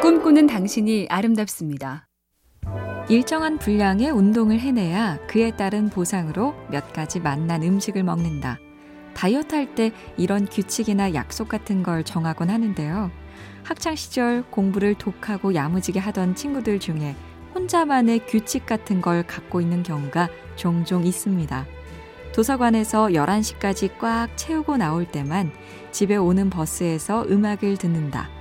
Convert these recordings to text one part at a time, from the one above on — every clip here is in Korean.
꿈꾸는 당신이 아름답습니다. 일정한 분량의 운동을 해내야 그에 따른 보상으로 몇 가지 맛난 음식을 먹는다. 다이어트 할 때 이런 규칙이나 약속 같은 걸 정하곤 하는데요. 학창 시절 공부를 독하고 야무지게 하던 친구들 중에 혼자만의 규칙 같은 걸 갖고 있는 경우가 종종 있습니다. 도서관에서 11시까지 꽉 채우고 나올 때만 집에 오는 버스에서 음악을 듣는다.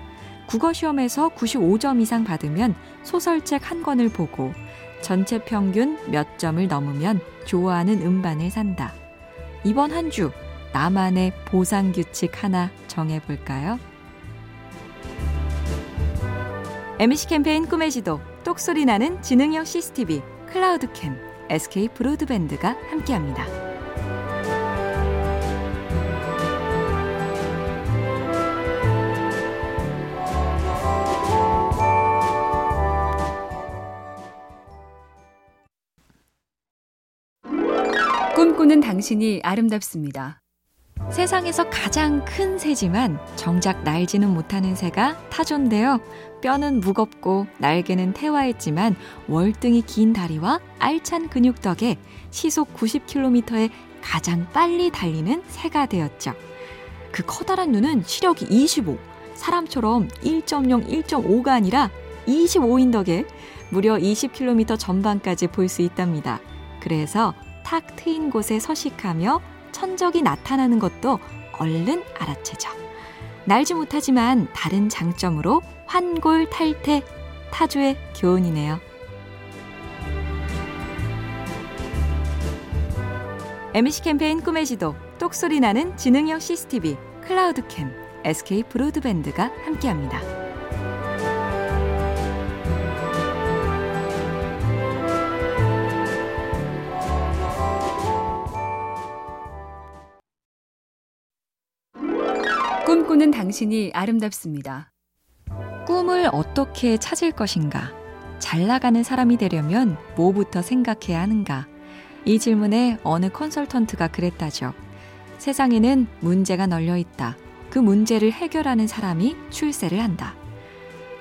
국어 시험에서 95점 이상 받으면 소설책 한 권을 보고 전체 평균 몇 점을 넘으면 좋아하는 음반을 산다. 이번 한 주 나만의 보상 규칙 하나 정해 볼까요? MC 캠페인 꿈의 지도 똑소리 나는 지능형 CCTV 클라우드캠 SK 브로드밴드가 함께합니다. 당신이 아름답습니다. 세상에서 가장 큰 새지만 정작 날지는 못하는 새가 타조인데요. 뼈는 무겁고 날개는 태화했지만 월등히 긴 다리와 알찬 근육 덕에 시속 90km에 가장 빨리 달리는 새가 되었죠. 그 커다란 눈은 시력이 25, 사람처럼 1.0, 1.5가 아니라 25인 덕에 무려 20km 전방까지 볼 수 있답니다. 그래서 탁 트인 곳에 서식하며 천적이 나타나는 것도 얼른 알아채죠. 날지 못하지만 다른 장점으로 환골 탈태 타조의 교훈이네요. MC 캠페인 꿈의 지도 똑소리 나는 지능형 CCTV 클라우드캠 SK 브로드밴드가 함께합니다. 꿈꾸는 당신이 아름답습니다. 꿈을 어떻게 찾을 것인가? 잘 나가는 사람이 되려면 뭐부터 생각해야 하는가? 이 질문에 어느 컨설턴트가 그랬다죠. 세상에는 문제가 널려 있다. 그 문제를 해결하는 사람이 출세를 한다.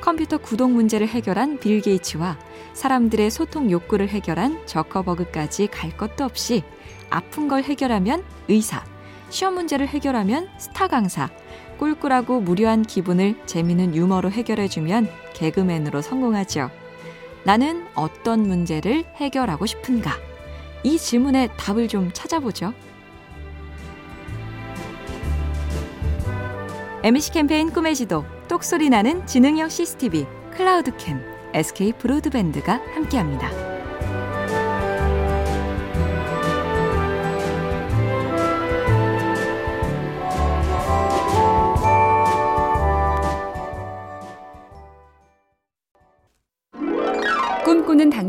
컴퓨터 구동 문제를 해결한 빌 게이츠와 사람들의 소통 욕구를 해결한 저커버그까지 갈 것도 없이 아픈 걸 해결하면 의사, 시험 문제를 해결하면 스타 강사, 꿀꿀하고 무료한 기분을 재미있는 유머로 해결해주면 개그맨으로 성공하죠. 나는 어떤 문제를 해결하고 싶은가? 이 질문에 답을 좀 찾아보죠. MC 캠페인 꿈의 지도, 똑소리 나는 지능형 CCTV, 클라우드캠, SK 브로드밴드가 함께합니다.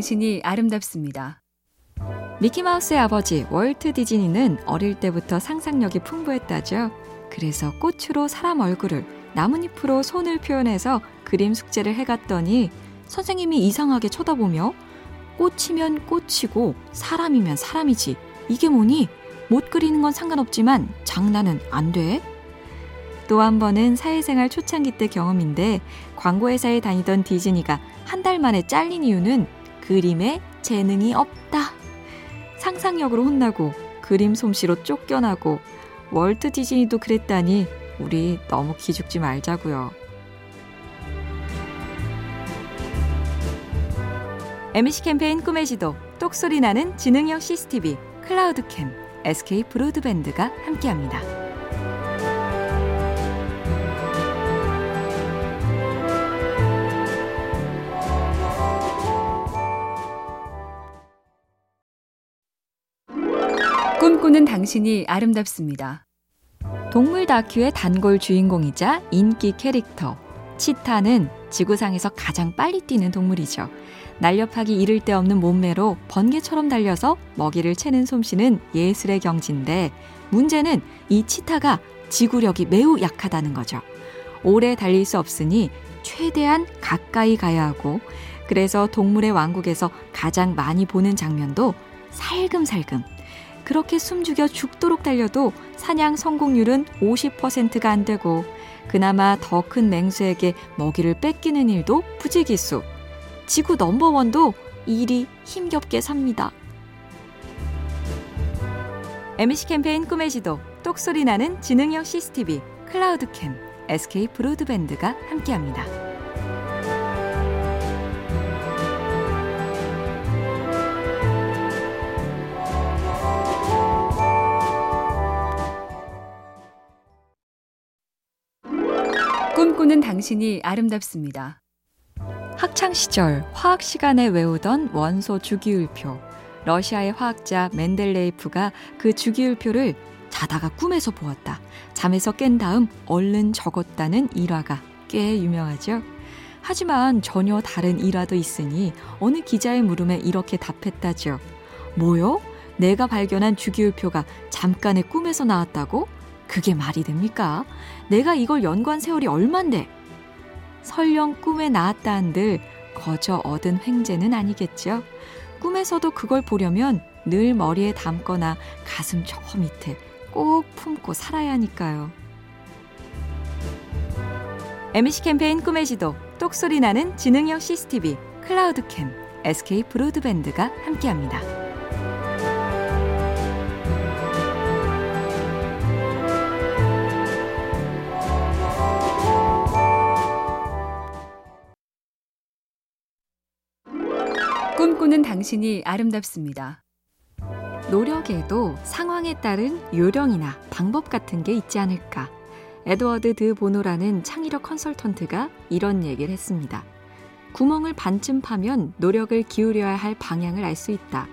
당신이 아름답습니다. 미키마우스의 아버지 월트 디즈니는 어릴 때부터 상상력이 풍부했다죠. 그래서 꽃으로 사람 얼굴을 나뭇잎으로 손을 표현해서 그림 숙제를 해갔더니 선생님이 이상하게 쳐다보며 꽃이면 꽃이고 사람이면 사람이지 이게 뭐니? 못 그리는 건 상관없지만 장난은 안 돼? 또 한 번은 사회생활 초창기 때 경험인데 광고회사에 다니던 디즈니가 한 달 만에 잘린 이유는 그림에 재능이 없다. 상상력으로 혼나고 그림 솜씨로 쫓겨나고 월트 디즈니도 그랬다니 우리 너무 기죽지 말자고요. MC 캠페인 꿈의 지도 똑소리 나는 지능형 CCTV 클라우드캠 SK 브로드밴드가 함께합니다. 꿈꾸는 당신이 아름답습니다. 동물 다큐의 단골 주인공이자 인기 캐릭터 치타는 지구상에서 가장 빨리 뛰는 동물이죠. 날렵하기 이를 데 없는 몸매로 번개처럼 달려서 먹이를 채는 솜씨는 예술의 경지인데 문제는 이 치타가 지구력이 매우 약하다는 거죠. 오래 달릴 수 없으니 최대한 가까이 가야 하고 그래서 동물의 왕국에서 가장 많이 보는 장면도 살금살금 그렇게 숨죽여 죽도록 달려도 사냥 성공률은 50%가 안 되고 그나마 더 큰 맹수에게 먹이를 뺏기는 일도 부지기수. 지구 넘버원도 일이 힘겹게 삽니다. MC 캠페인 꿈의 지도, 똑소리 나는 지능형 CCTV, 클라우드캠, SK 브로드밴드가 함께합니다. 꿈꾸는 당신이 아름답습니다. 학창 시절 화학 시간에 외우던 원소 주기율표. 러시아의 화학자 멘델레이프가 그 주기율표를 자다가 꿈에서 보았다. 잠에서 깬 다음 얼른 적었다는 일화가 꽤 유명하죠. 하지만 전혀 다른 일화도 있으니 어느 기자의 물음에 이렇게 답했다죠. 뭐요? 내가 발견한 주기율표가 잠깐의 꿈에서 나왔다고? 그게 말이 됩니까? 내가 이걸 연관 세월이 얼만데? 설령 꿈에 나왔다 한들 거저 얻은 횡재는 아니겠죠. 꿈에서도 그걸 보려면 늘 머리에 담거나 가슴 저 밑에 꼭 품고 살아야 하니까요. MC 캠페인 꿈의 지도, 똑소리 나는 지능형 CCTV, 클라우드캠, SK 브로드밴드가 함께합니다. 당신이 아름답습니다. 노력에도 상황에 따른 요령이나 방법 같은 게 있지 않을까. 에드워드 드 보노라는 창의력 컨설턴트가 이런 얘기를 했습니다. 구멍을 반쯤 파면 노력을 기울여야 할 방향을 알 수 있다.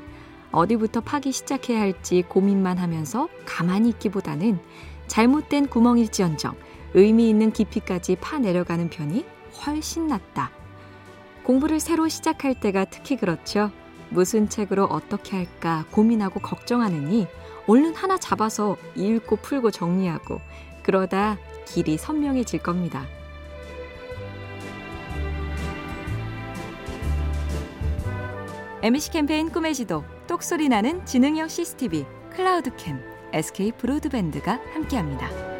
어디부터 파기 시작해야 할지 고민만 하면서 가만히 있기보다는 잘못된 구멍일지언정 의미 있는 깊이까지 파 내려가는 편이 훨씬 낫다. 공부를 새로 시작할 때가 특히 그렇죠. 무슨 책으로 어떻게 할까 고민하고 걱정하느니 얼른 하나 잡아서 읽고 풀고 정리하고 그러다 길이 선명해질 겁니다. MC 캠페인 꿈의 지도, 똑소리 나는 지능형 CCTV, 클라우드캠, SK 브로드밴드가 함께합니다.